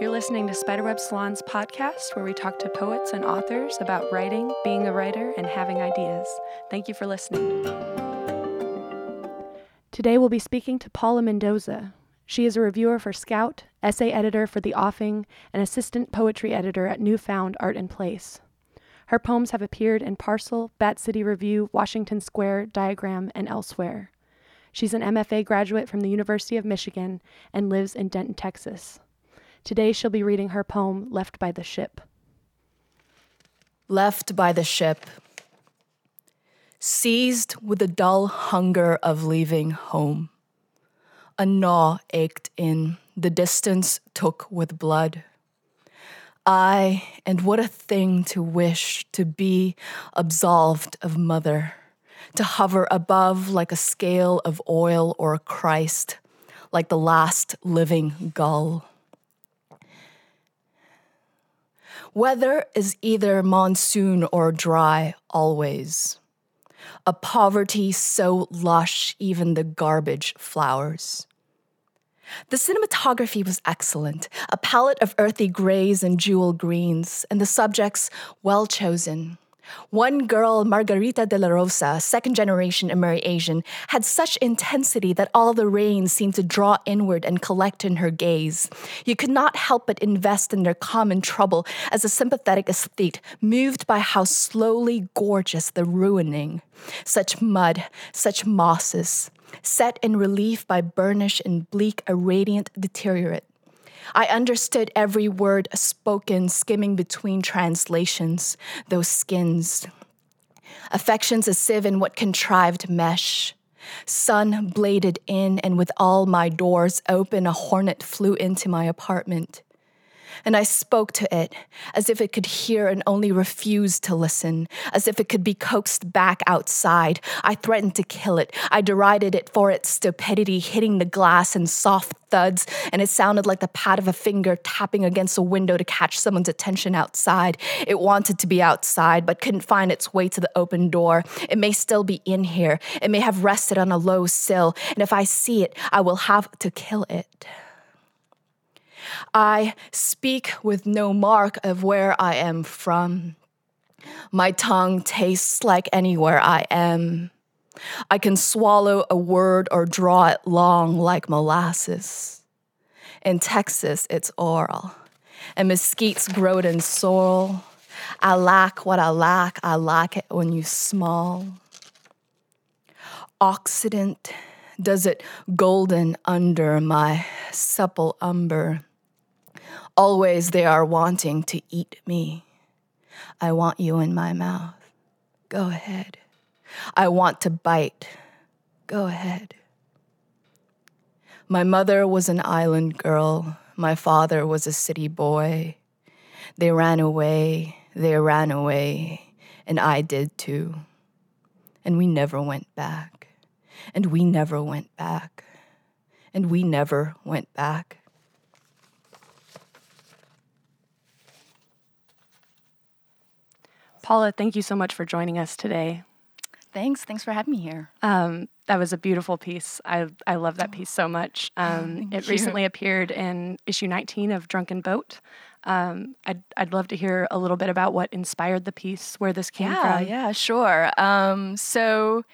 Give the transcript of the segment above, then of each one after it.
You're listening to Spiderweb Salon's podcast, where we talk to poets and authors about writing, being a writer, and having ideas. Thank you for listening. Today we'll be speaking to Paula Mendoza. She is a reviewer for Scout, essay editor for The Offing, and assistant poetry editor at Newfound Art and Place. Her poems have appeared in Parcel, Bat City Review, Washington Square, Diagram, and elsewhere. She's an MFA graduate from the University of Michigan and lives in Denton, Texas. Today she'll be reading her poem, Left by the Ship. Left by the ship. Seized with the dull hunger of leaving home. A gnaw ached in, the distance took with blood. I, and what a thing to wish to be absolved of mother to hover above like a scale of oil or a Christ, like the last living gull. Weather is either monsoon or dry always. A poverty so lush, even the garbage flowers. The cinematography was excellent, a palette of earthy grays and jewel greens, and the subjects well chosen. One girl, Margarita de la Rosa, second generation Amerasian, had such intensity that all the rain seemed to draw inward and collect in her gaze. You could not help but invest in their common trouble as a sympathetic aesthete, moved by how slowly gorgeous the ruining. Such mud, such mosses, set in relief by burnish and bleak a radiant deteriorate. I understood every word spoken, skimming between translations, those skins. Affections a sieve in what contrived mesh. Sun bladed in, and with all my doors open, a hornet flew into my apartment and I spoke to it as if it could hear and only refused to listen, as if it could be coaxed back outside. I threatened to kill it. I derided it for its stupidity, hitting the glass in soft thuds, and it sounded like the pat of a finger tapping against a window to catch someone's attention outside. It wanted to be outside, but couldn't find its way to the open door. It may still be in here. It may have rested on a low sill, and if I see it, I will have to kill it. I speak with no mark of where I am from. My tongue tastes like anywhere I am. I can swallow a word or draw it long like molasses. In Texas, it's oral, and mesquites grow in sorrel. I lack what I lack, I lack it when you small. Occident does it golden under my supple umber. Always they are wanting to eat me. I want you in my mouth. Go ahead. I want to bite. Go ahead. My mother was an island girl. My father was a city boy. They ran away. They ran away. And I did too. And we never went back. And we never went back. And we never went back. Paula, thank you so much for joining us today. Thanks. Thanks for having me here. Um, that was a beautiful piece. I, I love that piece so much. Um, it you. recently appeared in issue 19 of Drunken Boat. Um, I'd, I'd love to hear a little bit about what inspired the piece, where this came yeah, from. Yeah, sure. Um, so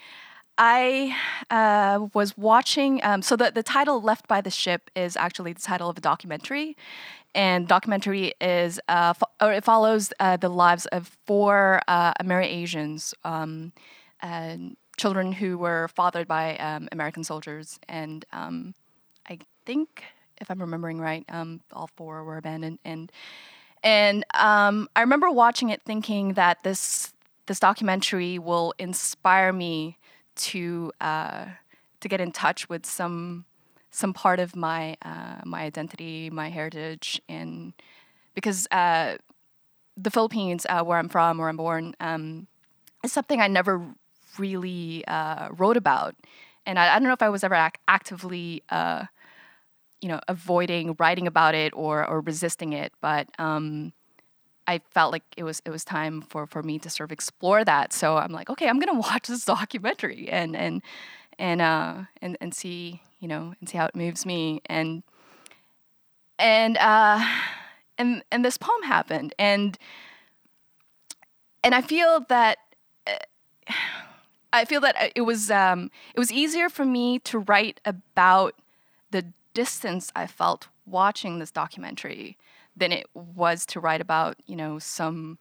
I uh, was watching. Um, so the, the title "Left by the Ship" is actually the title of a documentary, and documentary is uh, fo- or it follows uh, the lives of four uh, Asians um, children who were fathered by um, American soldiers, and um, I think if I'm remembering right, um, all four were abandoned. And and um, I remember watching it, thinking that this this documentary will inspire me to uh, to get in touch with some some part of my uh, my identity, my heritage, and because uh, the Philippines, uh, where I'm from, where I'm born, um, is something I never really uh, wrote about, and I, I, don't know if I was ever ac- actively, uh, you know, avoiding writing about it or or resisting it, but. Um, I felt like it was it was time for, for me to sort of explore that. So I'm like, okay, I'm gonna watch this documentary and and and uh and, and see you know, and see how it moves me. And and uh, and and this poem happened, and and I feel that. Uh, I feel that it was um, it was easier for me to write about the distance I felt watching this documentary than it was to write about you know some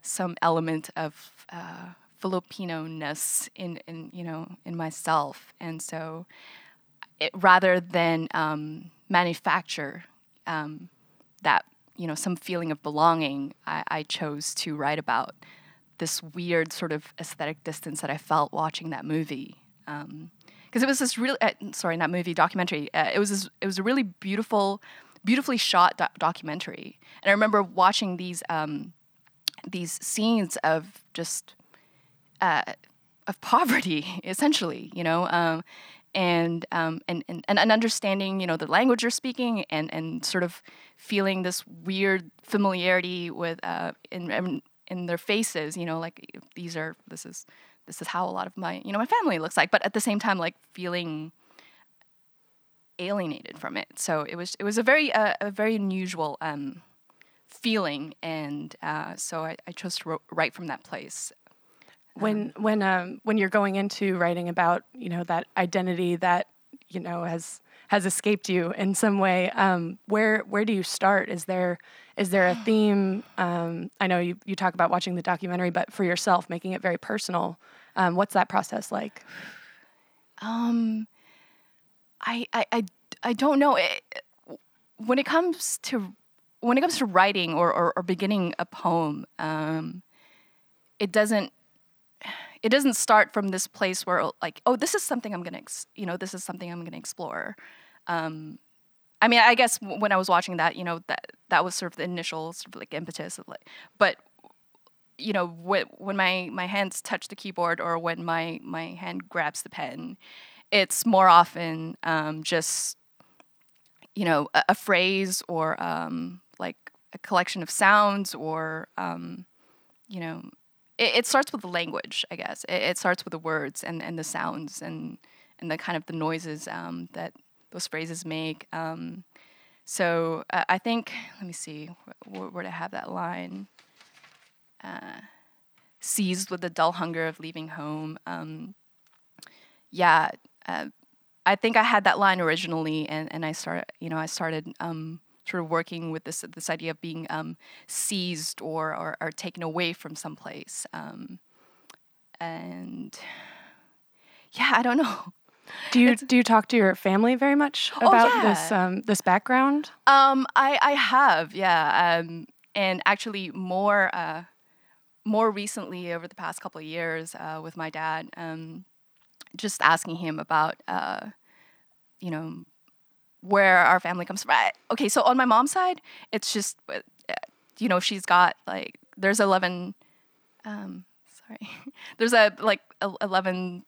some element of uh, Filipino ness in, in you know in myself, and so it, rather than um, manufacture um, that you know some feeling of belonging, I, I chose to write about this weird sort of aesthetic distance that I felt watching that movie. Because um, it was this really, uh, sorry, not movie, documentary. Uh, it was this, it was a really beautiful, beautifully shot do- documentary. And I remember watching these um, these scenes of just uh, of poverty, essentially, you know, um, and, um, and and and understanding, you know, the language you're speaking, and and sort of feeling this weird familiarity with uh, in, in in their faces, you know, like these are this is this is how a lot of my you know my family looks like, but at the same time like feeling alienated from it. So it was it was a very uh, a very unusual um, feeling, and uh, so I, I, chose to write from that place. When um, when um, when you're going into writing about you know that identity that you know has has escaped you in some way, um, where where do you start? Is there is there a theme? Um, I know you, you talk about watching the documentary, but for yourself, making it very personal. Um, what's that process like? Um, I, I, I, I don't know. It, when it comes to when it comes to writing or, or, or beginning a poem, um, it doesn't it doesn't start from this place where like oh this is something I'm gonna ex- you know this is something I'm gonna explore. Um, I mean, I guess when I was watching that, you know, that that was sort of the initial sort of like impetus of like, but you know, when when my my hands touch the keyboard or when my my hand grabs the pen, it's more often um, just you know a, a phrase or um, like a collection of sounds or um, you know it, it, starts with the language i guess it, it, starts with the words and, and the sounds and and the kind of the noises um, that those phrases make. Um, so uh, I think, let me see, where, where to have that line? Uh, seized with the dull hunger of leaving home. Um, yeah, uh, I think I had that line originally, and, and I started, you know, I started um, sort of working with this this idea of being um, seized or, or, or taken away from someplace. Um, and yeah, I don't know. Do you do you talk to your family very much oh, about oh, yeah. this um, this background? Um, I I have, yeah, um, and actually more uh, more recently over the past couple of years uh, with my dad, um, just asking him about uh, you know where our family comes from. Okay, so on my mom's side, it's just uh, you know she's got like there's eleven. Um, sorry, there's a like eleven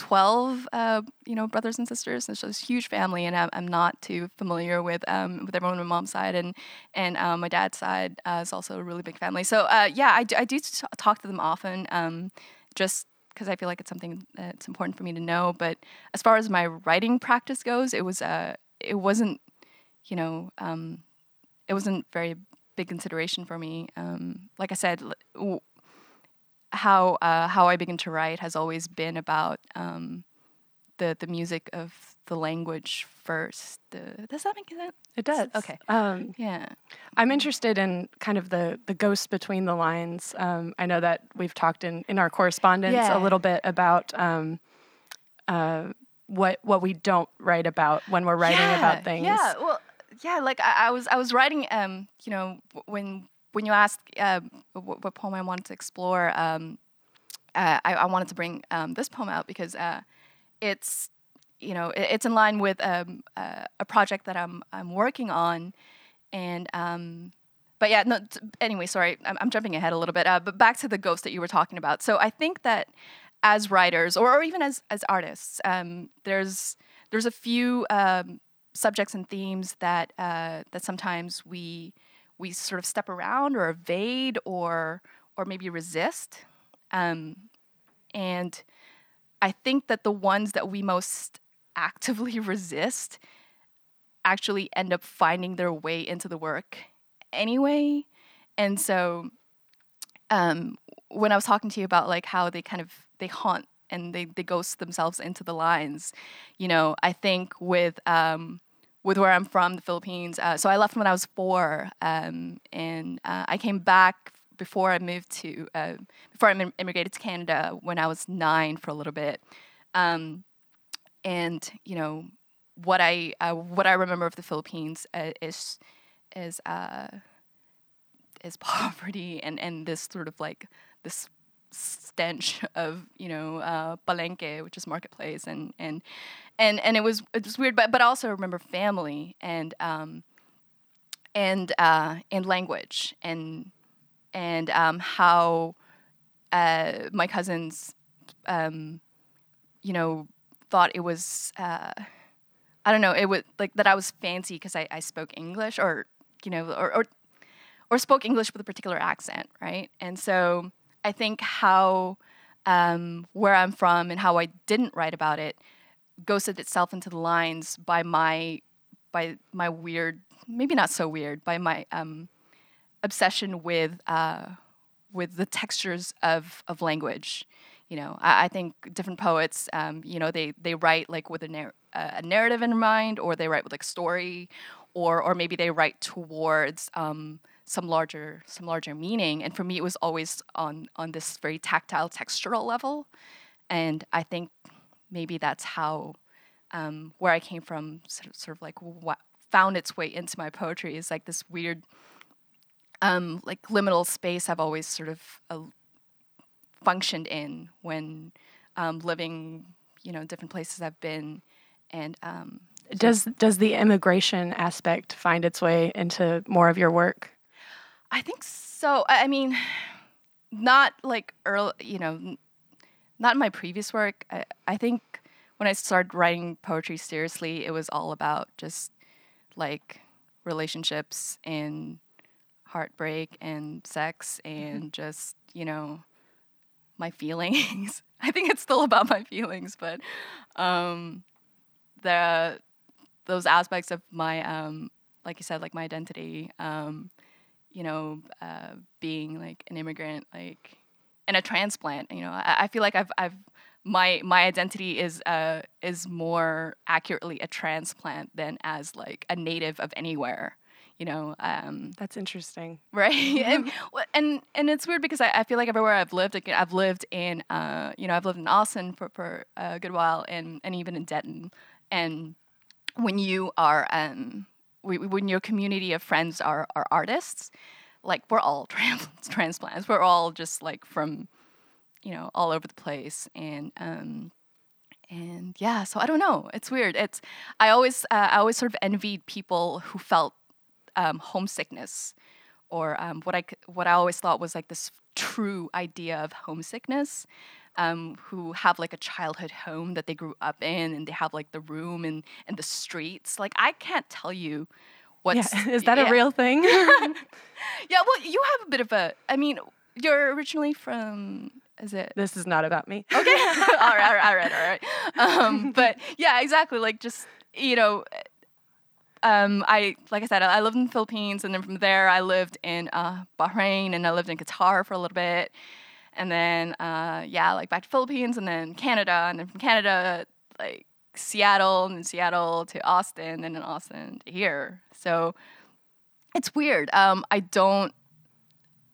12 uh, you know brothers and sisters and it's a huge family and I'm, not too familiar with um, with everyone on my mom's side and and um, my dad's side uh, is also a really big family so uh, yeah I do, I do t- talk to them often um, just because I feel like it's something that's important for me to know but as far as my writing practice goes it was uh it wasn't you know um, it wasn't very big consideration for me um, like I said how uh, how I begin to write has always been about um, the the music of the language first. The, does that make sense? It does. Okay. Um, yeah. I'm interested in kind of the the ghosts between the lines. Um, I know that we've talked in in our correspondence yeah. a little bit about. Um, uh, what what we don't write about when we're writing yeah, about things. Yeah, well, yeah. Like I, I was I was writing, um, you know, when when you asked uh, what, what, poem I wanted to explore, um, uh, I, I, wanted to bring um, this poem out because uh, it's you know it, it's in line with um, uh, a project that I'm I'm working on, and um, but yeah no t- anyway sorry I'm, I'm, jumping ahead a little bit uh, but back to the ghost that you were talking about. So I think that as writers or, or even as as artists, um, there's there's a few um, subjects and themes that uh, that sometimes we we sort of step around or evade or or maybe resist. Um, and I think that the ones that we most actively resist actually end up finding their way into the work anyway. And so um, when I was talking to you about like how they kind of they haunt and they, they ghost themselves into the lines, you know, I think with um, with where I'm from, the Philippines. Uh, so I left when I was four, um, and uh, I came back before I moved to uh, before I immigrated to Canada when I was nine for a little bit. Um, and you know what I uh, what I remember of the Philippines uh, is is uh, is poverty and and this sort of like this stench of you know uh, palenque, which is marketplace, and and and and it was it was weird, but but also remember family and um, and uh, and language and and um, how uh, my cousins, um, you know, thought it was. Uh, I don't know. It was like that. I was fancy because I, I spoke English, or you know, or, or or spoke English with a particular accent, right? And so I think how um, where I'm from and how I didn't write about it ghosted itself into the lines by my by my weird, maybe not so weird, by my um, obsession with uh, with the textures of of language. You know, I, I think different poets, um, you know, they they write like with a, narr- a narrative in mind, or they write with like story, or or maybe they write towards um, some larger some larger meaning. And for me, it was always on on this very tactile, textural level. And I think maybe that's how um, where I came from, sort of, sort of like what found its way into my poetry is like this weird um, like liminal space I've always sort of uh, functioned in when um, living, you know, different places I've been, and um, does does the immigration aspect find its way into more of your work? I think so. I mean, not like early, you know, not in my previous work. I, I think when I started writing poetry seriously, it was all about just like relationships and heartbreak and sex mm-hmm. and just, you know, my feelings. I think it's still about my feelings, but um, the those aspects of my um, like you said, like my identity, um, you know, uh, being like an immigrant, like and a transplant. You know, I, I feel like I've I've my my identity is uh is more accurately a transplant than as like a native of anywhere you know um, that's interesting right and, and and it's weird because I, I feel like everywhere i've lived like, i've lived in uh, you know i've lived in austin for, for a good while and and even in denton and when you are um, when your community of friends are are artists like we're all trans- transplants. We're all just like from you know all over the place. And um, and yeah so i don't know. It's weird. It's i always uh, i always sort of envied people who felt um, homesickness, or um, what I what I always thought was like this true idea of homesickness. Um, who have like a childhood home that they grew up in, and they have like the room and and the streets. Like I can't tell you what's yeah. is that yeah. a real thing? yeah, well, you have a bit of a. I mean, you're originally from is it? This is not about me. Okay. all right. All right. All right. All right. Um, but yeah, exactly. Like just you know, um, I like I said, I lived in the Philippines, and then from there I lived in uh, Bahrain, and I lived in Qatar for a little bit, and then uh, yeah, like back to Philippines, and then Canada, and then from Canada like Seattle, and then Seattle to Austin, and then Austin to here. So it's weird. Um, I don't,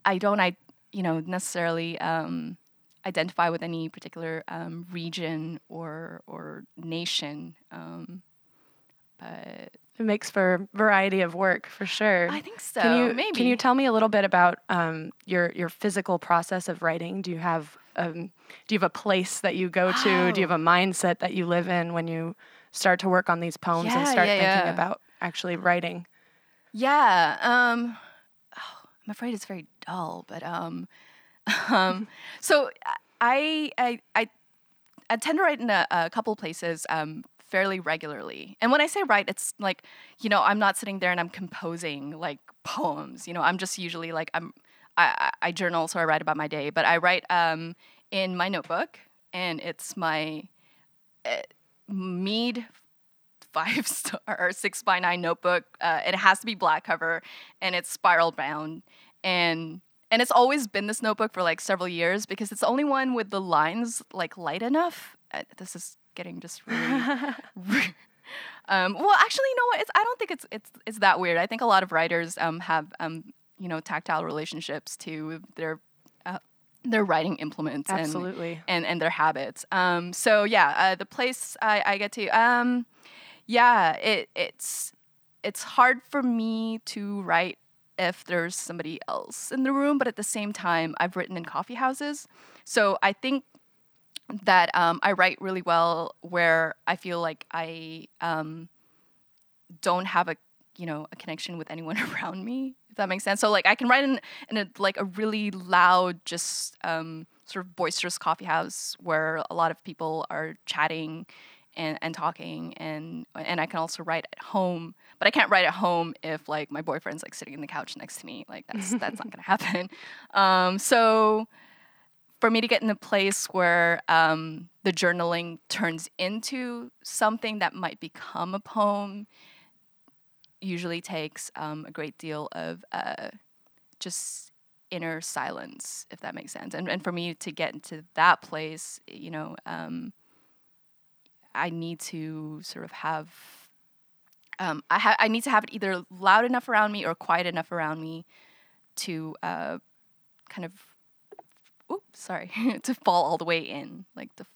I don't, I you know necessarily um, identify with any particular um, region or or nation, um, but it makes for variety of work for sure. I think so. Can you maybe can you tell me a little bit about um, your your physical process of writing? Do you have um, do you have a place that you go to? Oh. Do you have a mindset that you live in when you start to work on these poems yeah, and start yeah, thinking yeah. about actually writing? Yeah, um, oh, I'm afraid it's very dull, but um, um, so I I I I tend to write in a, a couple places. Um, fairly regularly. And when I say write, it's like, you know, I'm not sitting there and I'm composing like poems. You know, I'm just usually like I'm I, I journal, so I write about my day, but I write um, in my notebook, and it's my uh, Mead five star or six by nine notebook. Uh, it has to be black cover, and it's spiral bound, and and it's always been this notebook for like several years because it's the only one with the lines like light enough. Uh, this is getting just really. um, well, actually, you know what? It's I don't think it's it's it's that weird. I think a lot of writers um, have um, you know tactile relationships to their uh, their writing implements Absolutely. and, and and their habits. Um, so yeah, uh, the place I, I get to, um, yeah, it it's it's hard for me to write if there's somebody else in the room, but at the same time, I've written in coffee houses, so I think that um, I write really well where I feel like I um, don't have a you know a connection with anyone around me if that makes sense. So like i can write in, in a like a really loud just um, sort of boisterous coffee house where a lot of people are chatting and, and talking and and i can also write at home but i can't write at home if like my boyfriend's like sitting in the couch next to me. Like that's that's not gonna happen. Um, so for me to get in a place where um, the journaling turns into something that might become a poem usually takes um, a great deal of uh, just inner silence, if that makes sense. And and for me to get into that place, you know, um, I need to sort of have. Um, I ha- I need to have it either loud enough around me or quiet enough around me to uh, kind of, oops, sorry, to fall all the way in, like the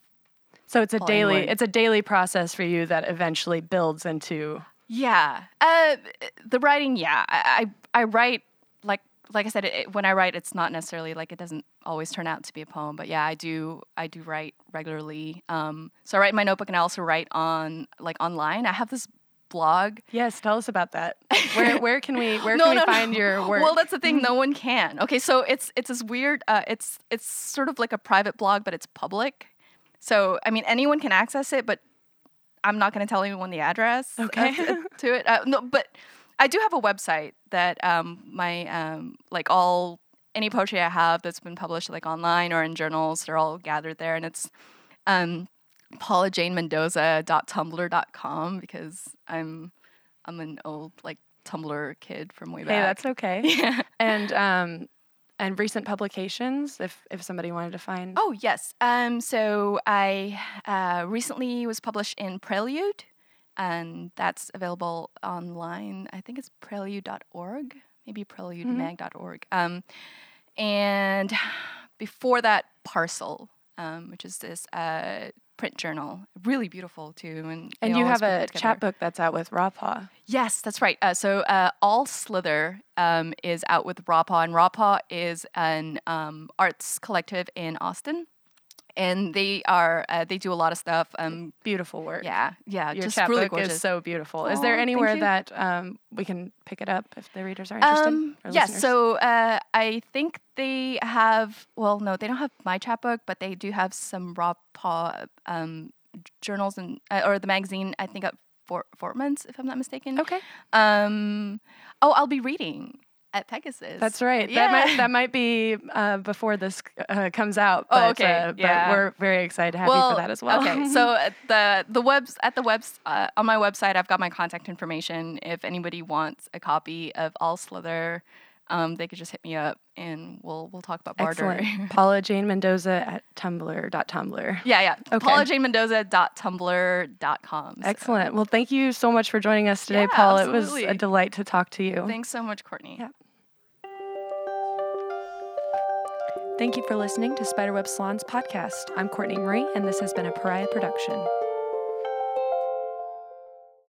So it's a daily inward. it's a daily process for you that eventually builds into Yeah. Uh, the writing, yeah. I, I, I write like like I said, it, when I write, it's not necessarily like it doesn't always turn out to be a poem, but yeah, I do I do write regularly. Um, so I write in my notebook and I also write on like online. I have this blog. Yes, tell us about that. Where where can we where No, can we no, no. find your work? Well, that's the thing. No one can. Okay, so it's it's this weird. Uh, it's it's sort of like a private blog, but it's public. So I mean, anyone can access it, but I'm not going to tell anyone the address. Okay. to it. Uh, no, but I do have a website that um, my um, like all any poetry I have that's been published like online or in journals, they're all gathered there, and it's um, paulajanemendoza.tumblr.com because I'm I'm an old like Tumblr kid from way back. hey, that's okay. yeah. And um and recent publications if if somebody wanted to find Oh yes. Um. So I uh, recently was published in Prelude, and that's available online. I think it's prelude.org, maybe preludemag.org. Um, and before that, Parcel, um, which is this uh, print journal, really beautiful too. And and you have a chat book that's out with Raw Paw. Yes, that's right. Uh, so uh, All Slither um, is out with Raw Paw, and Raw Paw is an um, arts collective in Austin, and they are uh, they do a lot of stuff. Um, Beautiful work. yeah, yeah, Your just chapbook really gorgeous. is so beautiful. is there anywhere that um, we can pick it up if the readers are interested? Um, yes, listeners? so uh, I think they have. Well, no, they don't have my chapbook, but they do have some Raw Paw um, journals and uh, or the magazine. I think at Fort Fortman's, if I'm not mistaken. okay, Um, oh, I'll be reading at Pegasus. that's right. Yeah. That might that might be uh, before this uh, comes out. Oh, But, okay, uh, yeah. But we're very excited to have you for that as well. Okay, so at the the webs at the webs uh, on my website, I've got my contact information. If anybody wants a copy of All Slither, um, they could just hit me up and we'll we'll talk about barter. Excellent. Paula Jane Mendoza at tumblr tumblr. yeah, yeah. Okay. PaulaJaneMendoza.tumblr.com. So Excellent. Well, thank you so much for joining us today, Yeah, Paul. It was a delight to talk to you. Thanks so much, Courtney. Yeah. Thank you for listening to Spiderweb Salon's podcast. I'm Courtney Marie, and this has been a Pariah production.